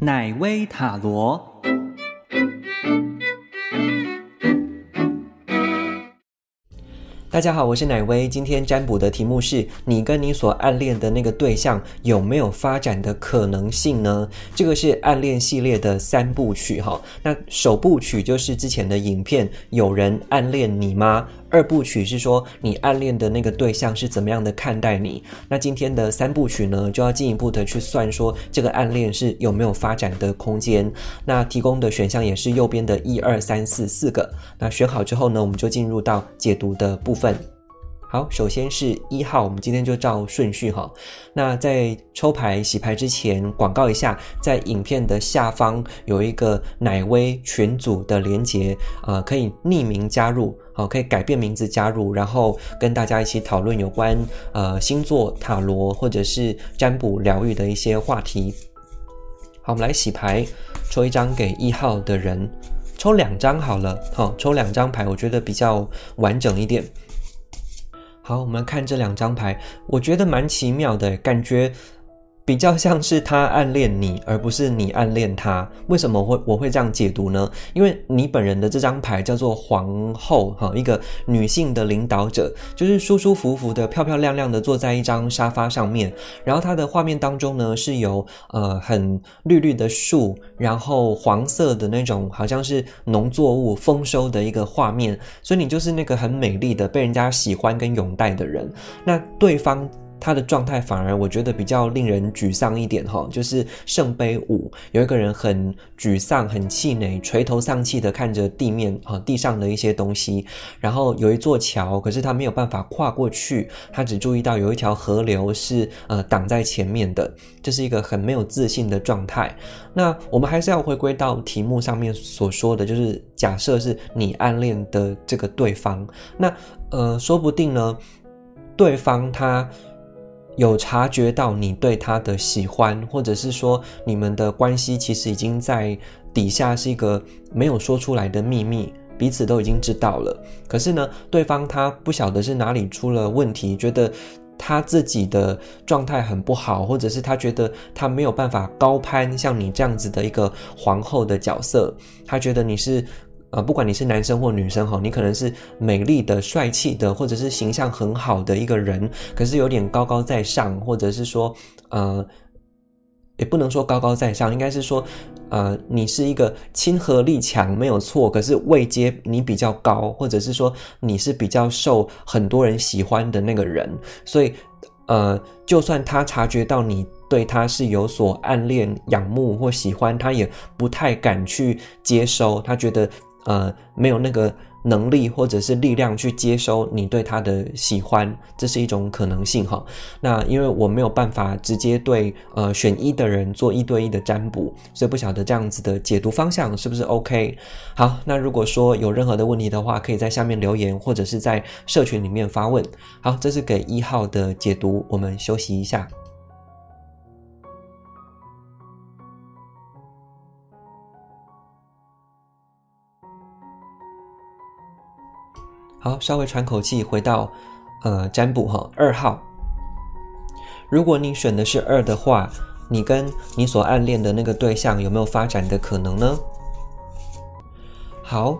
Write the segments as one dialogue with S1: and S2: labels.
S1: 奶威塔罗。
S2: 大家好，我是奶威。今天占卜的题目是你跟你所暗恋的那个对象有没有发展的可能性呢？这个是暗恋系列的三部曲哈。那首部曲就是之前的影片，有人暗恋你吗？二部曲是说你暗恋的那个对象是怎么样的看待你？那今天的三部曲呢，就要进一步的去算说这个暗恋是有没有发展的空间。那提供的选项也是右边的一二三四四个。那选好之后呢，我们就进入到解读的部分。好，首先是一号，我们今天就照顺序哈。那在抽牌洗牌之前，广告一下，在影片的下方有一个奶威群组的连接，呃，可以匿名加入，好，可以改变名字加入，然后跟大家一起讨论有关呃星座、塔罗或者是占卜疗愈的一些话题。好，我们来洗牌，抽一张给一号的人，抽两张好了，好，抽两张牌，我觉得比较完整一点。好，我们看这两张牌，我觉得蛮奇妙的感觉。比较像是他暗恋你，而不是你暗恋他。为什么会我会这样解读呢？因为你本人的这张牌叫做皇后，哈，一个女性的领导者，就是舒舒服服的、漂漂亮亮的坐在一张沙发上面。然后她的画面当中呢，是有呃很绿绿的树，然后黄色的那种好像是农作物丰收的一个画面。所以你就是那个很美丽的、被人家喜欢跟拥戴的人。那对方。他的状态反而我觉得比较令人沮丧一点哈，就是圣杯五有一个人很沮丧、很气馁、垂头丧气的看着地面哈地上的一些东西，然后有一座桥，可是他没有办法跨过去，他只注意到有一条河流是呃挡在前面的，这是一个很没有自信的状态。那我们还是要回归到题目上面所说的就是假设是你暗恋的这个对方，那呃说不定呢，对方他。有察觉到你对他的喜欢，或者是说你们的关系其实已经在底下是一个没有说出来的秘密，彼此都已经知道了。可是呢，对方他不晓得是哪里出了问题，觉得他自己的状态很不好，或者是他觉得他没有办法高攀像你这样子的一个皇后的角色，他觉得你是。呃，不管你是男生或女生哈，你可能是美丽的、帅气的，或者是形象很好的一个人，可是有点高高在上，或者是说，呃，也不能说高高在上，应该是说，呃，你是一个亲和力强，没有错，可是位阶你比较高，或者是说你是比较受很多人喜欢的那个人，所以，呃，就算他察觉到你。对他是有所暗恋、仰慕或喜欢，他也不太敢去接收。他觉得，呃，没有那个能力或者是力量去接收你对他的喜欢，这是一种可能性哈。那因为我没有办法直接对呃选一的人做一对一的占卜，所以不晓得这样子的解读方向是不是 OK。好，那如果说有任何的问题的话，可以在下面留言或者是在社群里面发问。好，这是给一号的解读，我们休息一下。好，稍微喘口气，回到呃占卜哈。二号，如果你选的是二的话，你跟你所暗恋的那个对象有没有发展的可能呢？好，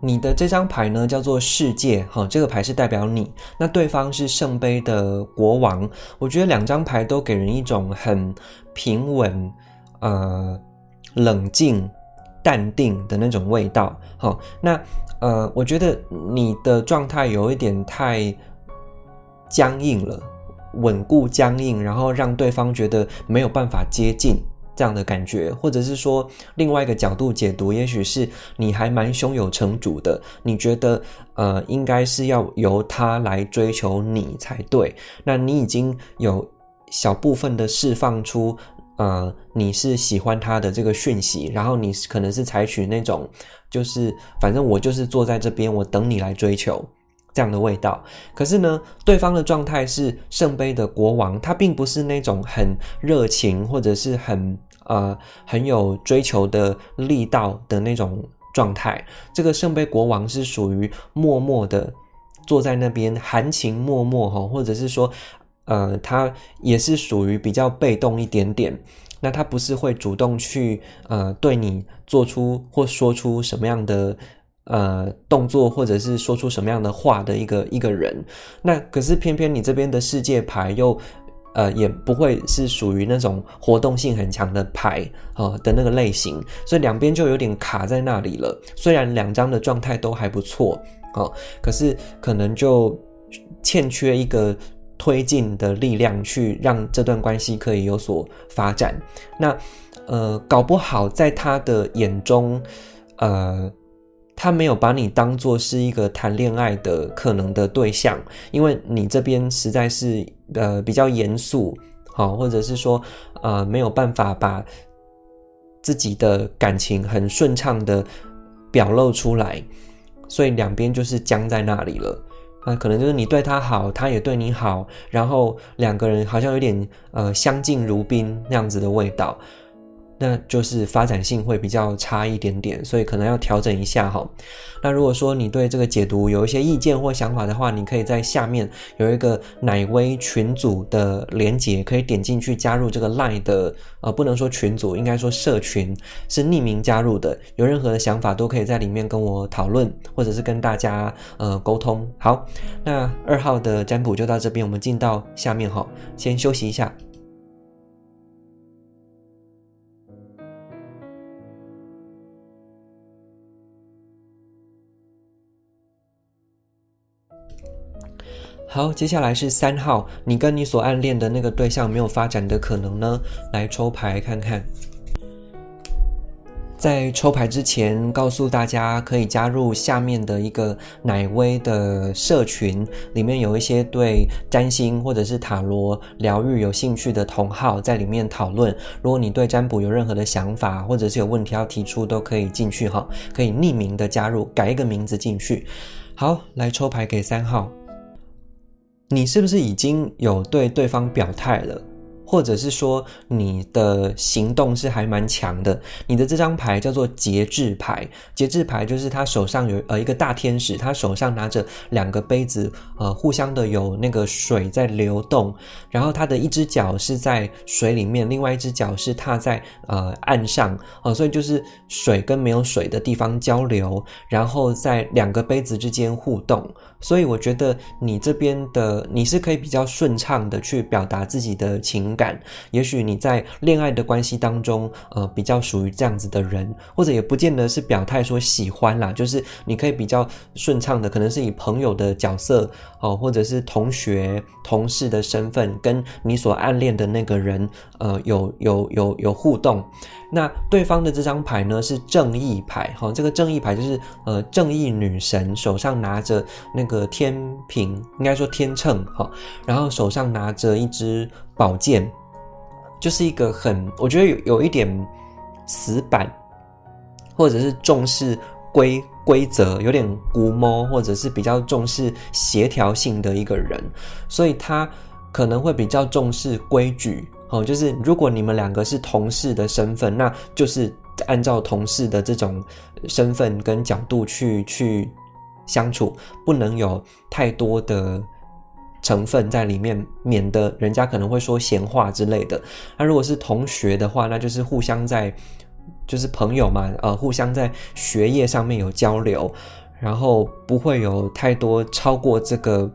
S2: 你的这张牌呢叫做世界哈，这个牌是代表你，那对方是圣杯的国王。我觉得两张牌都给人一种很平稳、呃冷静。淡定的那种味道，好，那呃，我觉得你的状态有一点太僵硬了，稳固僵硬，然后让对方觉得没有办法接近这样的感觉，或者是说另外一个角度解读，也许是你还蛮胸有成竹的，你觉得呃应该是要由他来追求你才对，那你已经有小部分的释放出。呃，你是喜欢他的这个讯息，然后你可能是采取那种，就是反正我就是坐在这边，我等你来追求这样的味道。可是呢，对方的状态是圣杯的国王，他并不是那种很热情或者是很呃很有追求的力道的那种状态。这个圣杯国王是属于默默的坐在那边，含情脉脉哈，或者是说。呃，他也是属于比较被动一点点，那他不是会主动去呃对你做出或说出什么样的呃动作，或者是说出什么样的话的一个一个人。那可是偏偏你这边的世界牌又呃也不会是属于那种活动性很强的牌啊的那个类型，所以两边就有点卡在那里了。虽然两张的状态都还不错哦，可是可能就欠缺一个。推进的力量去让这段关系可以有所发展，那呃搞不好在他的眼中，呃他没有把你当做是一个谈恋爱的可能的对象，因为你这边实在是呃比较严肃，好或者是说呃没有办法把自己的感情很顺畅的表露出来，所以两边就是僵在那里了。啊，可能就是你对他好，他也对你好，然后两个人好像有点呃相敬如宾那样子的味道。那就是发展性会比较差一点点，所以可能要调整一下哈。那如果说你对这个解读有一些意见或想法的话，你可以在下面有一个奶威群组的连接，可以点进去加入这个 Line 的呃，不能说群组，应该说社群是匿名加入的。有任何的想法都可以在里面跟我讨论，或者是跟大家呃沟通。好，那二号的占卜就到这边，我们进到下面哈，先休息一下。好，接下来是三号，你跟你所暗恋的那个对象没有发展的可能呢？来抽牌看看。在抽牌之前，告诉大家可以加入下面的一个奶威的社群，里面有一些对占星或者是塔罗疗愈有兴趣的同好在里面讨论。如果你对占卜有任何的想法，或者是有问题要提出，都可以进去哈，可以匿名的加入，改一个名字进去。好，来抽牌给三号。你是不是已经有对对方表态了？或者是说你的行动是还蛮强的。你的这张牌叫做节制牌，节制牌就是他手上有呃一个大天使，他手上拿着两个杯子，呃互相的有那个水在流动，然后他的一只脚是在水里面，另外一只脚是踏在呃岸上，哦，所以就是水跟没有水的地方交流，然后在两个杯子之间互动。所以我觉得你这边的你是可以比较顺畅的去表达自己的情感，也许你在恋爱的关系当中，呃，比较属于这样子的人，或者也不见得是表态说喜欢啦，就是你可以比较顺畅的，可能是以朋友的角色哦，或者是同学、同事的身份，跟你所暗恋的那个人，呃，有有有有互动。那对方的这张牌呢是正义牌，哈，这个正义牌就是呃正义女神手上拿着那个天平，应该说天秤，哈，然后手上拿着一支宝剑，就是一个很我觉得有有一点死板，或者是重视规规则，有点古摸，或者是比较重视协调性的一个人，所以他可能会比较重视规矩。哦，就是如果你们两个是同事的身份，那就是按照同事的这种身份跟角度去去相处，不能有太多的成分在里面，免得人家可能会说闲话之类的。那如果是同学的话，那就是互相在，就是朋友嘛，呃，互相在学业上面有交流，然后不会有太多超过这个。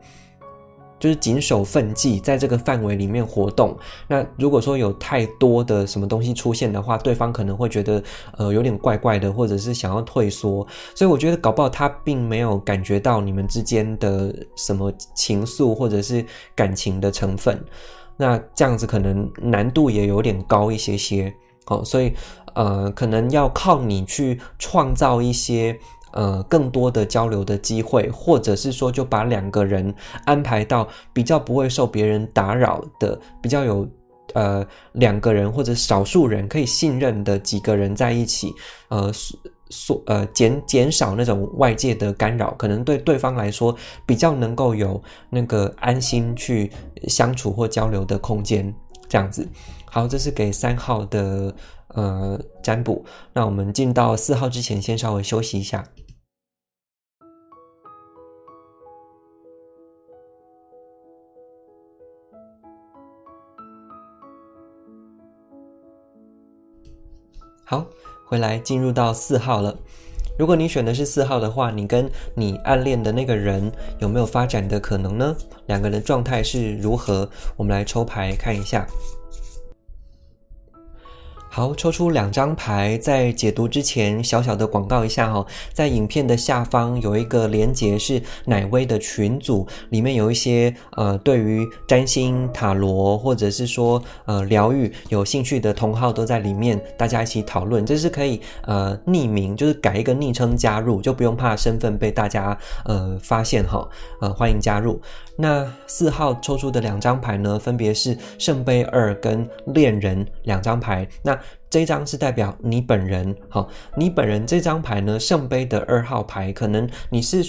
S2: 就是谨守分际，在这个范围里面活动。那如果说有太多的什么东西出现的话，对方可能会觉得呃有点怪怪的，或者是想要退缩。所以我觉得搞不好他并没有感觉到你们之间的什么情愫或者是感情的成分。那这样子可能难度也有点高一些些。哦，所以呃可能要靠你去创造一些。呃，更多的交流的机会，或者是说，就把两个人安排到比较不会受别人打扰的，比较有呃两个人或者少数人可以信任的几个人在一起，呃，所呃减减少那种外界的干扰，可能对对方来说比较能够有那个安心去相处或交流的空间，这样子。好，这是给三号的呃占卜。那我们进到四号之前，先稍微休息一下。好，回来进入到四号了。如果你选的是四号的话，你跟你暗恋的那个人有没有发展的可能呢？两个人的状态是如何？我们来抽牌看一下。好，抽出两张牌，在解读之前，小小的广告一下哈，在影片的下方有一个连接，是奶威的群组，里面有一些呃，对于占星、塔罗或者是说呃疗愈有兴趣的同好都在里面，大家一起讨论，这是可以呃匿名，就是改一个昵称加入，就不用怕身份被大家呃发现哈，呃欢迎加入。那四号抽出的两张牌呢，分别是圣杯二跟恋人两张牌。那这张是代表你本人，好，你本人这张牌呢，圣杯的二号牌，可能你是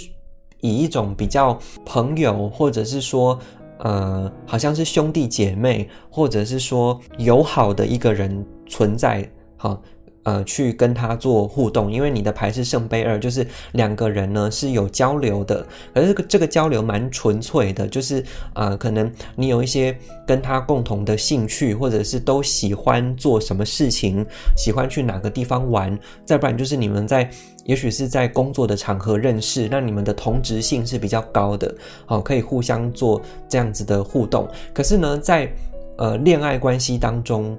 S2: 以一种比较朋友，或者是说，呃，好像是兄弟姐妹，或者是说友好的一个人存在，好。呃，去跟他做互动，因为你的牌是圣杯二，就是两个人呢是有交流的，而这个这个交流蛮纯粹的，就是呃，可能你有一些跟他共同的兴趣，或者是都喜欢做什么事情，喜欢去哪个地方玩，再不然就是你们在，也许是在工作的场合认识，那你们的同质性是比较高的，好，可以互相做这样子的互动。可是呢，在呃恋爱关系当中。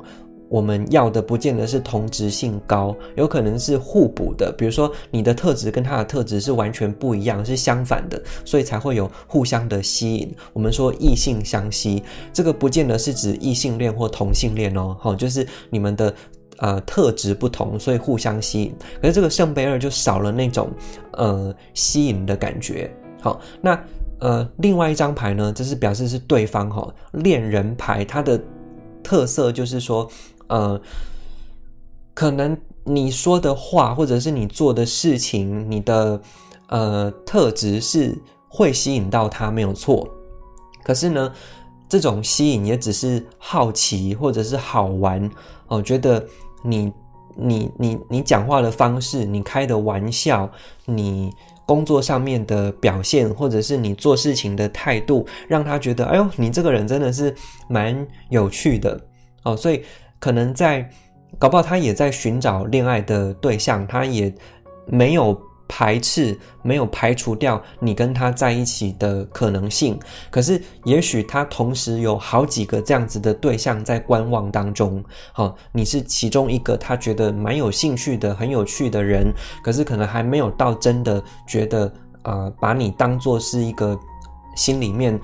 S2: 我们要的不见得是同质性高，有可能是互补的。比如说，你的特质跟他的特质是完全不一样，是相反的，所以才会有互相的吸引。我们说异性相吸，这个不见得是指异性恋或同性恋哦，好，就是你们的呃特质不同，所以互相吸引。可是这个圣杯二就少了那种呃吸引的感觉。好，那呃另外一张牌呢，这是表示是对方哈恋人牌，它的特色就是说。呃，可能你说的话，或者是你做的事情，你的呃特质是会吸引到他，没有错。可是呢，这种吸引也只是好奇或者是好玩哦，觉得你你你你讲话的方式，你开的玩笑，你工作上面的表现，或者是你做事情的态度，让他觉得，哎呦，你这个人真的是蛮有趣的哦，所以。可能在，搞不好他也在寻找恋爱的对象，他也没有排斥，没有排除掉你跟他在一起的可能性。可是，也许他同时有好几个这样子的对象在观望当中。好，你是其中一个他觉得蛮有兴趣的、很有趣的人，可是可能还没有到真的觉得，呃，把你当做是一个心里面。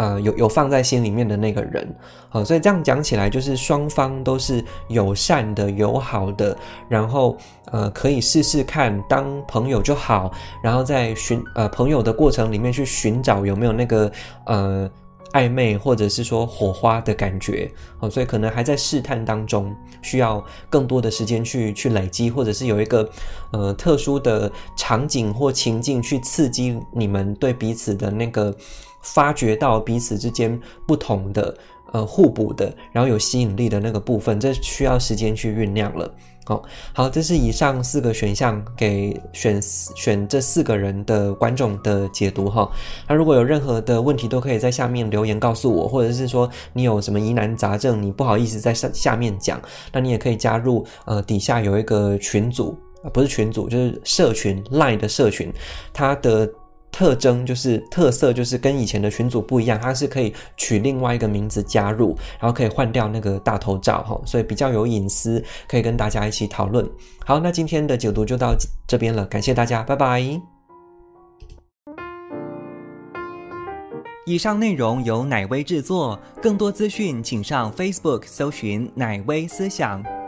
S2: 呃，有有放在心里面的那个人，好，所以这样讲起来，就是双方都是友善的、友好的，然后呃，可以试试看当朋友就好，然后在寻呃朋友的过程里面去寻找有没有那个呃暧昧或者是说火花的感觉，好，所以可能还在试探当中，需要更多的时间去去累积，或者是有一个呃特殊的场景或情境去刺激你们对彼此的那个。发掘到彼此之间不同的、呃互补的，然后有吸引力的那个部分，这需要时间去酝酿了。好，好，这是以上四个选项给选选这四个人的观众的解读哈。那如果有任何的问题，都可以在下面留言告诉我，或者是说你有什么疑难杂症，你不好意思在下下面讲，那你也可以加入呃底下有一个群组，不是群组，就是社群 Line 的社群，它的。特征就是特色，就是跟以前的群组不一样，它是可以取另外一个名字加入，然后可以换掉那个大头照哈，所以比较有隐私，可以跟大家一起讨论。好，那今天的解读就到这边了，感谢大家，拜拜。
S1: 以上内容由奶威制作，更多资讯请上 Facebook 搜寻奶威思想。